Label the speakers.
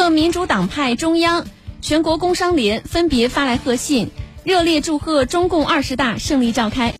Speaker 1: 各民主党派中央全国工商联分别发来贺信热烈祝贺中共二十大胜利召开。